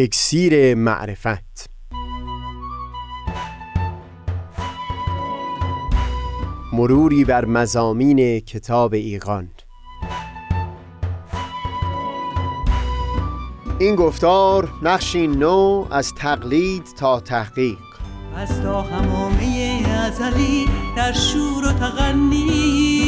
اکسیر معرفت. مروری بر مزامین کتاب ایقان این گفتار نقشی نو از تقلید تا تحقیق. از تا همامه ازلی در شور و تغنیست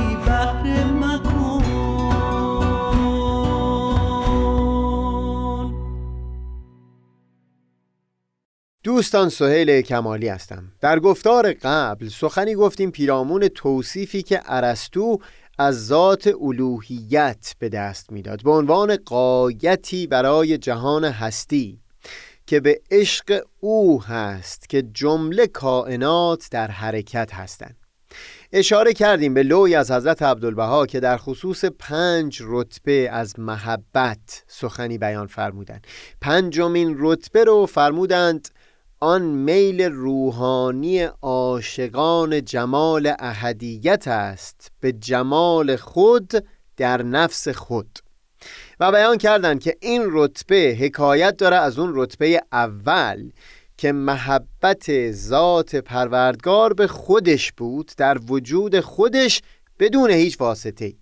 دوستان سهیل کمالی هستم. در گفتار قبل سخنی گفتیم پیرامون توصیفی که ارسطو از ذات الوهیت به دست می‌داد به عنوان قایتی برای جهان هستی که به عشق او هست که جمله کائنات در حرکت هستند. اشاره کردیم به لوی از حضرت عبدالبها که در خصوص پنج رتبه از محبت سخنی بیان فرمودند. پنجمین رتبه رو فرمودند آن میل روحانی عاشقان جمال احدیت است به جمال خود در نفس خود. و بیان کردند که این رتبه حکایت داره از اون رتبه اول که محبت ذات پروردگار به خودش بود در وجود خودش بدون هیچ واسطه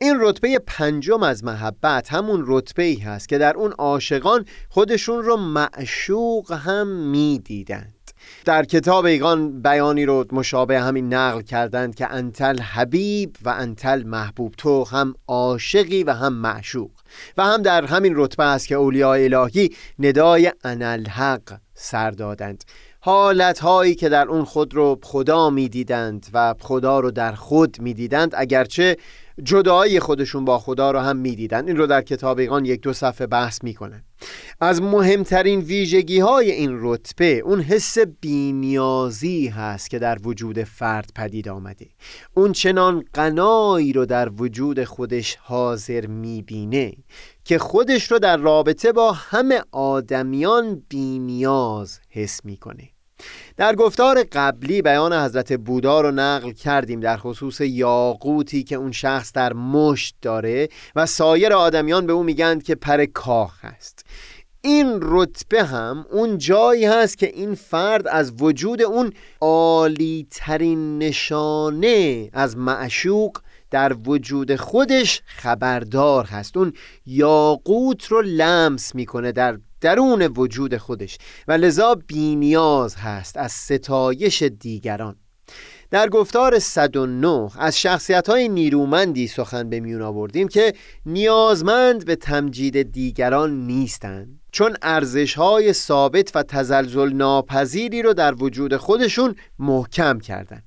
این رتبه پنجم از محبت همون رتبه ای هست که در اون عاشقان خودشون رو معشوق هم می‌دیدند. در کتاب ایگان بیانی رو مشابه همین نقل کردند که انتل حبیب و انتل محبوب تو هم عاشقی و هم معشوق. و هم در همین رتبه است که اولیاء الهی ندای انالحق سر دادند. حالت هایی که در اون خود رو خدا می‌دیدند و خدا رو در خود می‌دیدند اگرچه جدایی خودشون با خدا رو هم می‌دیدن. این رو در کتابیقان یک دو صفحه بحث می‌کنن از مهمترین ویژگی های این رتبه اون حس بینیازی هست که در وجود فرد پدید آمده. اون چنان قنایی رو در وجود خودش حاضر می‌بینه که خودش رو در رابطه با همه آدمیان بینیاز حس می‌کنه. در گفتار قبلی بیان حضرت بودا رو نقل کردیم در خصوص یاقوتی که اون شخص در مشت داره و سایر آدمیان به او میگند که پر کاخ است. این رتبه هم اون جایی هست که این فرد از وجود اون عالی ترین نشانه از معشوق در وجود خودش خبردار هست. اون یاقوت رو لمس می‌کنه در درون وجود خودش و لذا بینیاز هست از ستایش دیگران. در گفتار 109 از شخصیت های نیرومندی سخن به میون آوردیم که نیازمند به تمجید دیگران نیستند چون ارزش های ثابت و تزلزل ناپذیری رو در وجود خودشون محکم کردن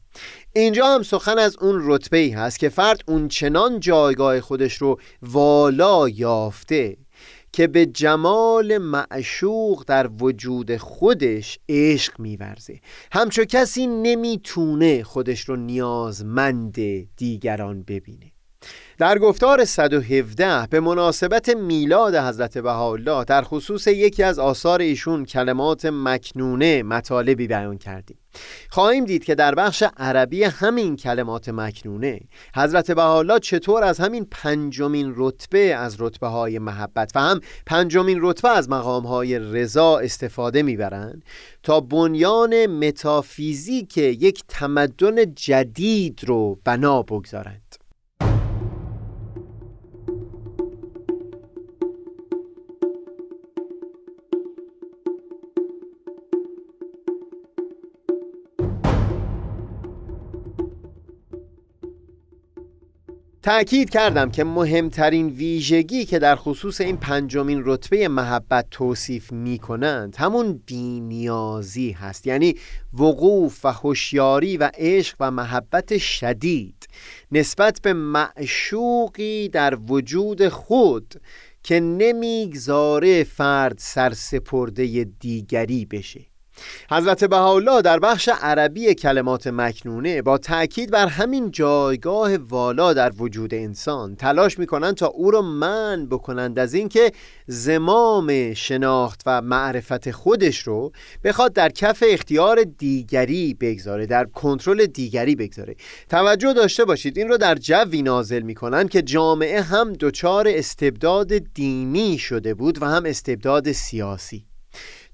اینجا هم سخن از اون رتبه ای هست که فرد اون چنان جایگاه خودش رو والا یافته که به جمال معشوق در وجود خودش عشق میورزه. همچو کسی نمی‌تونه خودش رو نیازمند دیگران ببینه. در گفتار 117 به مناسبت میلاد حضرت بهاءالله در خصوص یکی از آثار ایشون کلمات مکنونه مطالبی بیان کردیم. خواهیم دید که در بخش عربی همین کلمات مکنونه حضرت بهاءالله چطور از همین پنجمین رتبه از رتبه های محبت و هم پنجمین رتبه از مقام های رضا استفاده می‌برند تا بنیان متافیزیک یک تمدن جدید رو بنا بگذارند. تأکید کردم که مهمترین ویژگی که در خصوص این پنجمین رتبه محبت توصیف می کنند همون بینیازی هست. یعنی وقوف و هوشیاری و عشق و محبت شدید نسبت به معشوقی در وجود خود که نمی‌گذاره فرد سرسپرده دیگری بشه. حضرت بهاءالله در بخش عربی کلمات مکنونه با تأکید بر همین جایگاه والا در وجود انسان تلاش می‌کنند تا او را من بکنند از اینکه زمام شناخت و معرفت خودش رو بخواد در کف اختیار دیگری بگذاره در کنترل دیگری بگذاره. توجه داشته باشید این رو در جوی نازل می‌کنند که جامعه هم دچار استبداد دینی شده بود و هم استبداد سیاسی.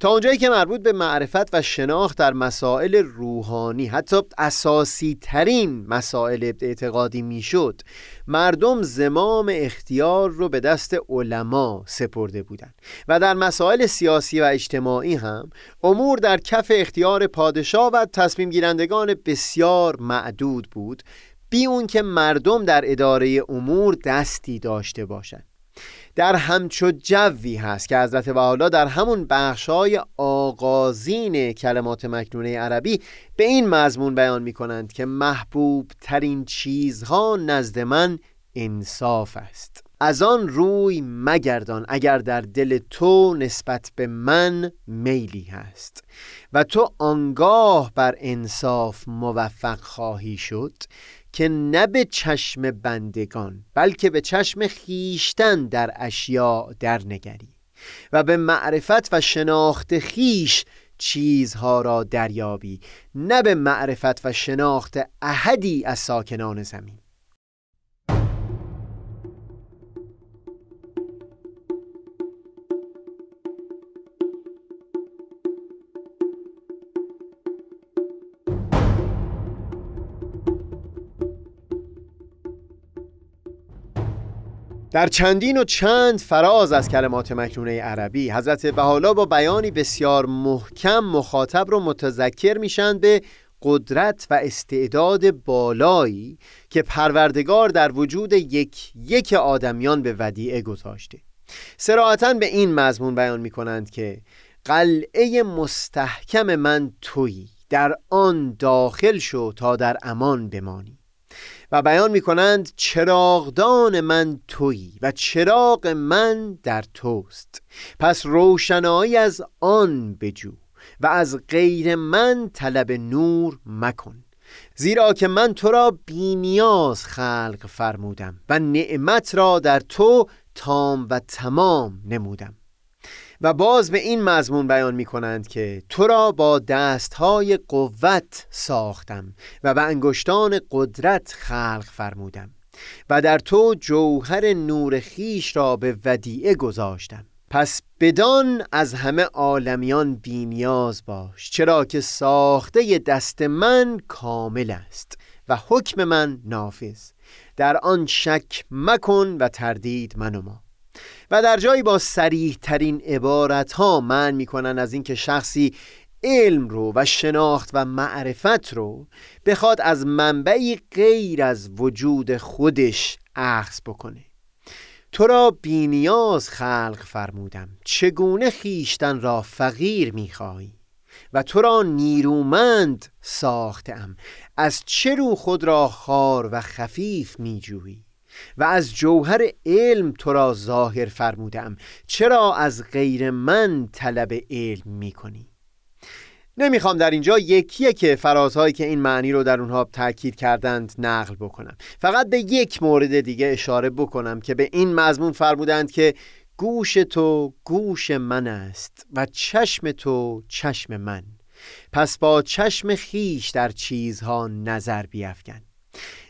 تا اونجایی که مربوط به معرفت و شناخت در مسائل روحانی حتی اساسی ترین مسائل اعتقادی می‌شد مردم زمام اختیار رو به دست علما سپرده بودند. و در مسائل سیاسی و اجتماعی هم امور در کف اختیار پادشاه و تصمیم گیرندگان بسیار معدود بود بی اون که مردم در اداره امور دستی داشته باشند. در همچو جوی هست که حضرت بحالا در همون بخشای آغازین کلمات مکنونه عربی به این مضمون بیان می کنند که محبوب ترین چیزها نزد من انصاف است. از آن روی مگردان اگر در دل تو نسبت به من میلی هست و تو آنگاه بر انصاف موفق خواهی شد که نه به چشم بندگان بلکه به چشم خیشتن در اشیاء در نگری و به معرفت و شناخت خیش چیزها را دریابی نه به معرفت و شناخت احدی از ساکنان زمین. در چندین و چند فراز از کلمات مکنونه عربی حضرت بحالا با بیانی بسیار محکم مخاطب رو متذکر میشن به قدرت و استعداد بالایی که پروردگار در وجود یک یک آدمیان به ودیعه گذاشته. سراحتا به این مضمون بیان می کنند که قلعه مستحکم من تویی در آن داخل شو تا در امان بمانی. و بیان می کنند چراغدان من تویی و چراغ من در توست. پس روشنایی از آن بجو و از غیر من طلب نور مکن. زیرا که من تو را بینیاز خلق فرمودم و نعمت را در تو تام و تمام نمودم. و باز به این مضمون بیان می کنند که تو را با دستهای قوت ساختم و به انگشتان قدرت خلق فرمودم و در تو جوهر نور خیش را به ودیعه گذاشتم. پس بدان از همه عالمیان بینیاز باش چرا که ساخته دست من کامل است و حکم من نافذ. در آن شک مکن و تردید منما. و در جایی با سریح ترین عبارت ها من می‌کنن از اینکه شخصی علم رو و شناخت و معرفت رو بخواد از منبعی غیر از وجود خودش اخذ بکنه. تو را بینیاز خلق فرمودم. چگونه خیشتن را فقیر می‌خواهی؟ و تو را نیرومند ساختم از چه رو خود را خار و خفیف میجویی؟ و از جوهر علم تو را ظاهر فرمودم چرا از غیر من طلب علم می کنی؟ نمی‌خوام در اینجا یکیه که فرازهایی که این معنی رو در اونها تاکید کردند نقل بکنم. فقط به یک مورد دیگه اشاره بکنم که به این مضمون فرمودند که گوش تو گوش من است و چشم تو چشم من. پس با چشم خیش در چیزها نظر بیافکن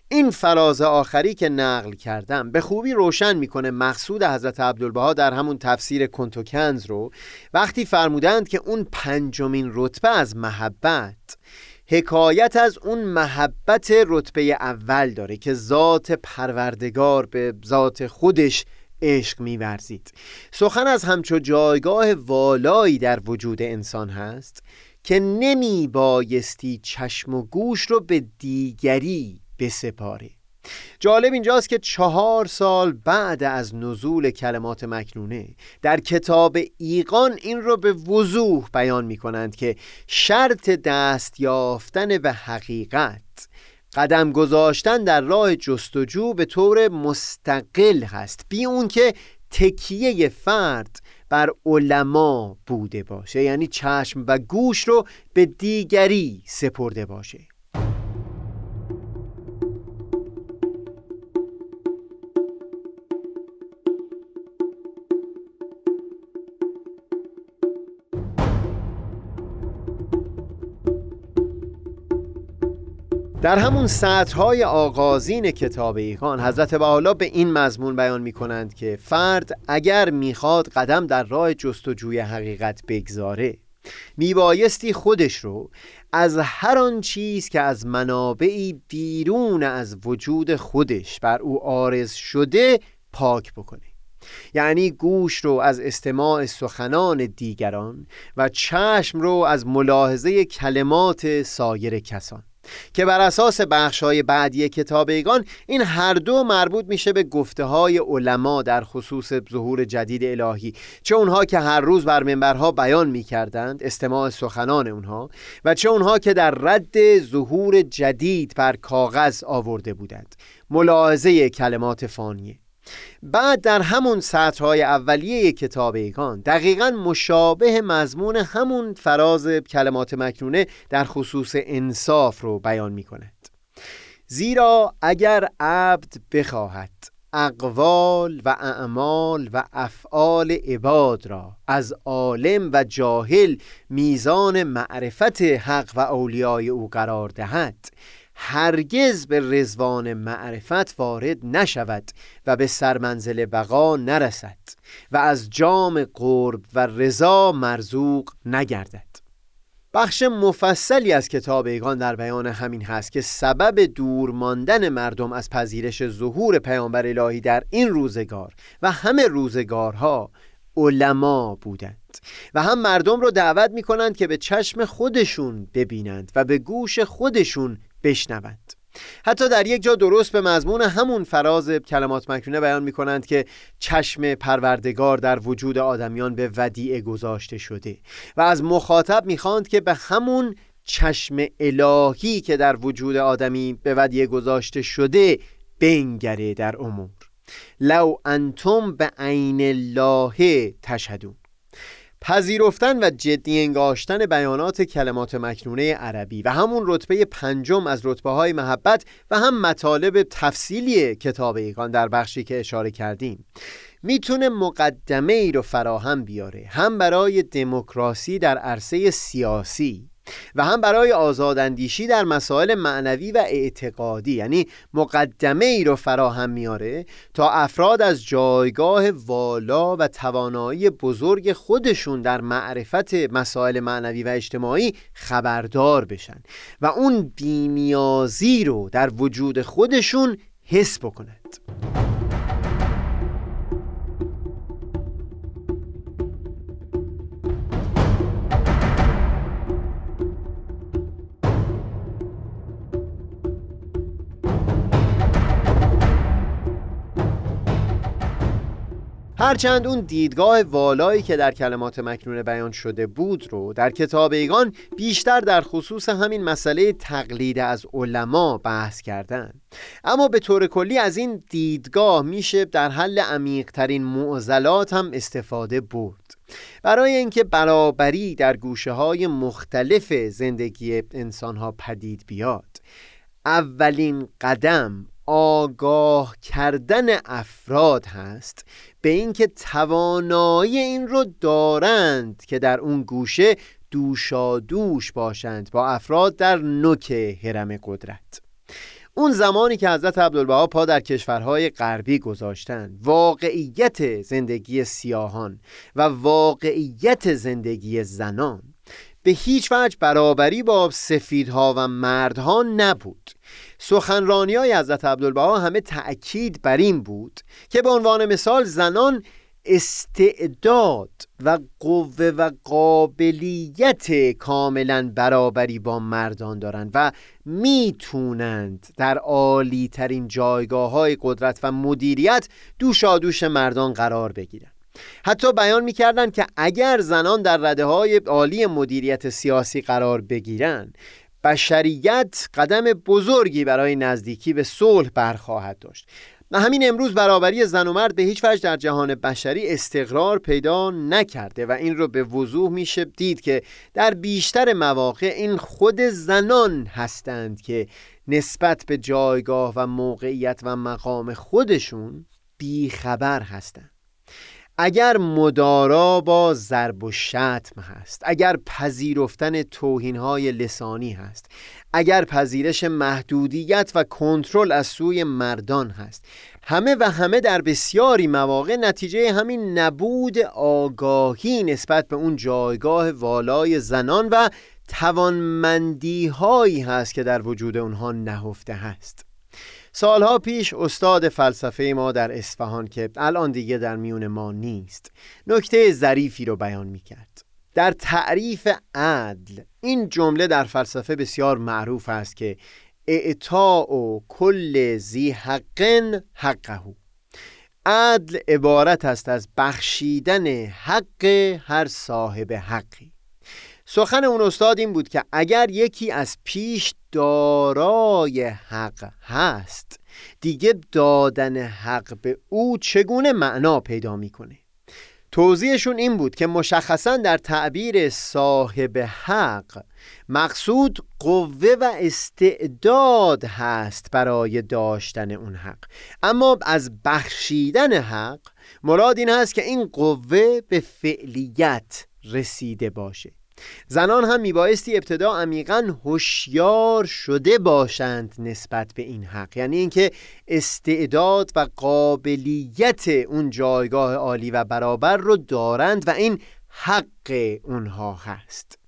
این فراز آخری که نقل کردم به خوبی روشن می‌کنه مقصود حضرت عبدالبها در همون تفسیر کنتوکنز رو. وقتی فرمودند که اون پنجمین رتبه از محبت حکایت از اون محبت رتبه اول داره که ذات پروردگار به ذات خودش عشق میورزید. سخن از همچو جایگاه والایی در وجود انسان هست که نمی بایستی چشم و گوش رو به دیگری بسپاره جالب اینجاست که چهار سال بعد از نزول کلمات مکنونه در کتاب ایقان این رو به وضوح بیان می کنند که شرط دست یافتن به حقیقت قدم گذاشتن در راه جستجو به طور مستقل هست بی اون که تکیه فرد بر علما بوده باشه یعنی چشم و گوش رو به دیگری سپرده باشه. در همون سطرهای آغازین کتاب ایقان حضرت بحالا به این مضمون بیان می کنند که فرد اگر می‌خواد قدم در راه جستجوی حقیقت بگذاره میبایستی خودش رو از هر آن چیز که از منابعی بیرون از وجود خودش بر او آرز شده پاک بکنه. یعنی گوش رو از استماع سخنان دیگران و چشم رو از ملاحظه کلمات سایر کسان. که بر اساس بخش های بعدی کتاب ایگان این هر دو مربوط میشه به گفته های علما در خصوص ظهور جدید الهی چه اونها که هر روز بر منبرها بیان می‌کردند استماع سخنان اونها و چه اونها که در رد ظهور جدید بر کاغذ آورده بودند. ملاحظه کلمات فانیه بعد در همون سطرهای اولیه کتاب ایگان دقیقا مشابه مضمون همون فراز کلمات مکنونه در خصوص انصاف رو بیان می کند زیرا اگر عبد بخواهد اقوال و اعمال و افعال عباد را از عالم و جاهل میزان معرفت حق و اولیای او قرار دهد هرگز به رزوان معرفت وارد نشود و به سرمنزل بقا نرسد و از جام قرب و رضا مرزوق نگردد. بخش مفصلی از کتاب ایگان در بیان همین هست که سبب دور ماندن مردم از پذیرش ظهور پیامبر الهی در این روزگار و همه روزگارها علما بودند و هم مردم رو دعوت می کنند که به چشم خودشون ببینند و به گوش خودشون بشنوند. حتی در یک جا درست به مضمون همون فراز کلمات مکنونه بیان می کنند که چشم پروردگار در وجود آدمیان به ودیعه گذاشته شده و از مخاطب می‌خواند که به همون چشم الهی که در وجود آدمی به ودیعه گذاشته شده بنگره در امور. لو انتم به عین الله تشهدون. پذیرفتن و جدی انگاشتن بیانات کلمات مکنونه عربی و همون رتبه پنجم از رتبه های محبت و هم مطالب تفصیلی کتاب ایگان در بخشی که اشاره کردیم. می‌تونه مقدمه ای رو فراهم بیاره هم برای دموکراسی در عرصه سیاسی و هم برای آزاداندیشی در مسائل معنوی و اعتقادی یعنی مقدمه ای رو فراهم میاره تا افراد از جایگاه والا و توانایی بزرگ خودشون در معرفت مسائل معنوی و اجتماعی خبردار بشن و اون بینیازی رو در وجود خودشون حس بکنند. هرچند اون دیدگاه والایی که در کلمات مکنون بیان شده بود رو در کتاب ایگان بیشتر در خصوص همین مسئله تقلید از علما بحث کردن اما به طور کلی از این دیدگاه میشه در حل عمیقترین معضلات هم استفاده برد. برای اینکه برابری در گوشه های مختلف زندگی انسان ها پدید بیاد اولین قدم آگاه کردن افراد هست به اینکه توانایی این رو دارند که در اون گوشه دوشا دوش باشند با افراد در نوک حرم قدرت. اون زمانی که حضرت عبدالبها پا در کشورهای غربی گذاشتند واقعیت زندگی سیاهان و واقعیت زندگی زنان به هیچ وجه برابری با سفیدها و مردها نبود. سخنرانی های حضرت عبدالبها همه تأکید بر این بود که به عنوان مثال زنان استعداد و قوه و قابلیت کاملا برابری با مردان دارند و می‌تونند در عالی ترین جایگاه های قدرت و مدیریت دوش مردان قرار بگیرند. حتی بیان می‌کردند که اگر زنان در رده های عالی مدیریت سیاسی قرار بگیرند بشریت قدم بزرگی برای نزدیکی به صلح برخواهد داشت. و همین امروز برابری زن و مرد به هیچ وجه در جهان بشری استقرار پیدا نکرده و این رو به وضوح میشه دید که در بیشتر مواقع این خود زنان هستند که نسبت به جایگاه و موقعیت و مقام خودشون بیخبر هستند. اگر مدارا با ضرب و شتم هست اگر پذیرفتن توهینهای لسانی هست اگر پذیرش محدودیت و کنترل از سوی مردان هست همه و همه در بسیاری مواقع نتیجه همین نبود آگاهی نسبت به اون جایگاه والای زنان و توانمندی هایی هست که در وجود اونها نهفته هست. سالها پیش استاد فلسفه ما در اصفهان که الان دیگه در میون ما نیست نکته ظریفی رو بیان می‌کرد. در تعریف عدل این جمله در فلسفه بسیار معروف است که اعطاء و کل زی حقن حقه. عدل عبارت است از بخشیدن حق هر صاحب حقی. سخن اون استاد این بود که اگر یکی از پیش دارای حق هست دیگه دادن حق به او چگونه معنا پیدا می‌کنه؟ توضیحشون این بود که مشخصا در تعبیر صاحب حق مقصود قوه و استعداد هست برای داشتن اون حق. اما از بخشیدن حق مراد این هست که این قوه به فعلیت رسیده باشه. زنان هم میبایستی ابتدا عمیقا هوشیار شده باشند نسبت به این حق. یعنی اینکه استعداد و قابلیت اون جایگاه عالی و برابر رو دارند و این حق اونها هست.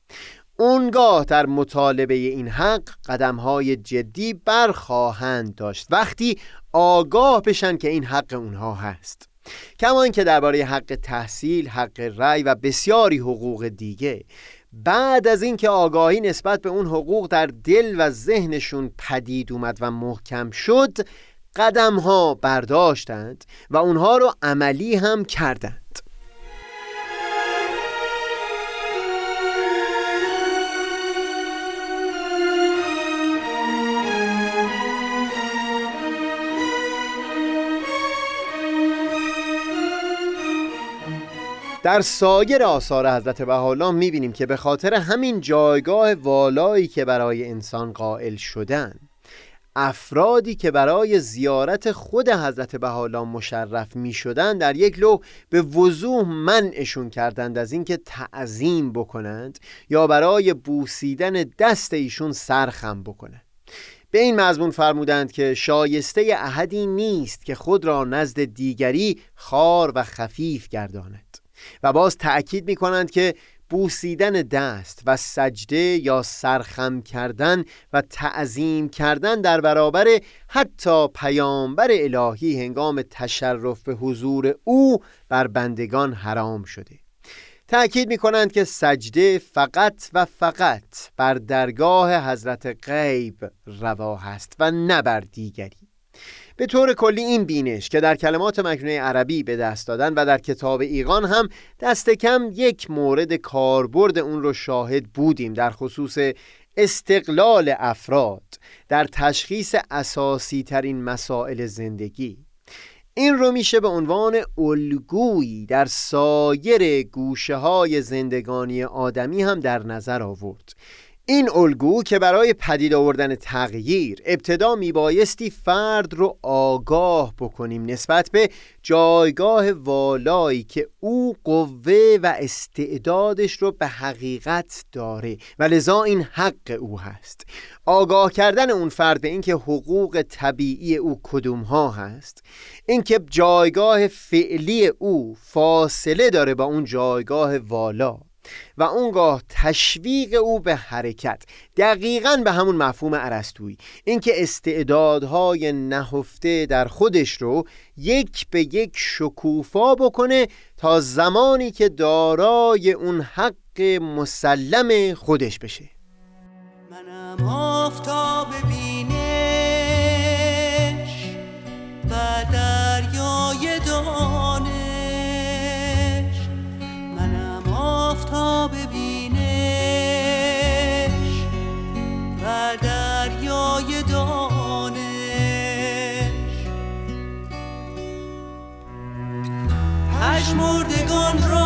اونگاه در مطالبه این حق قدم های جدی برخواهند داشت. وقتی آگاه بشن که این حق اونها هست. کما اینکه درباره حق تحصیل، حق رأی و بسیاری حقوق دیگه بعد از اینکه آگاهی نسبت به اون حقوق در دل و ذهنشون پدید اومد و محکم شد قدم ها برداشتند و اونها رو عملی هم کردند. در سایر آثار حضرت بهاءالله می‌بینیم که به خاطر همین جایگاه والایی که برای انسان قائل شدن افرادی که برای زیارت خود حضرت بهاءالله مشرف می در یک لو به وضوح منعشون کردند از اینکه تعظیم بکنند یا برای بوسیدن دست ایشون سرخم بکنند. به این مضمون فرمودند که شایسته احدی نیست که خود را نزد دیگری خار و خفیف گرداند. و باز تأکید می کنند که بوسیدن دست و سجده یا سرخم کردن و تعظیم کردن در برابر حتی پیامبر الهی هنگام تشرف به حضور او بر بندگان حرام شده. تأکید می کنند که سجده فقط و فقط بر درگاه حضرت غیب روا است و نه بر دیگری. به طور کلی این بینش که در کلمات مکنونه عربی به دست دادن و در کتاب ایقان هم دست کم یک مورد کاربرد اون رو شاهد بودیم در خصوص استقلال افراد در تشخیص اساسی ترین مسائل زندگی. این رو میشه به عنوان الگویی در سایر گوشه های زندگانی آدمی هم در نظر آورد. این الگو که برای پدید آوردن تغییر ابتدا میبایستی فرد رو آگاه بکنیم نسبت به جایگاه والایی که او قوه و استعدادش رو به حقیقت داره و لذا این حق او هست. آگاه کردن اون فرد به اینکه حقوق طبیعی او کدوم ها هست اینکه جایگاه فعلی او فاصله داره با اون جایگاه والا. و اونگاه تشویق او به حرکت دقیقا به همون مفهوم عرستویی اینکه استعدادهای نهفته در خودش رو یک به یک شکوفا بکنه تا زمانی که دارای اون حق مسلم خودش بشه. منم آفتاب بینش و دریای دانش جان را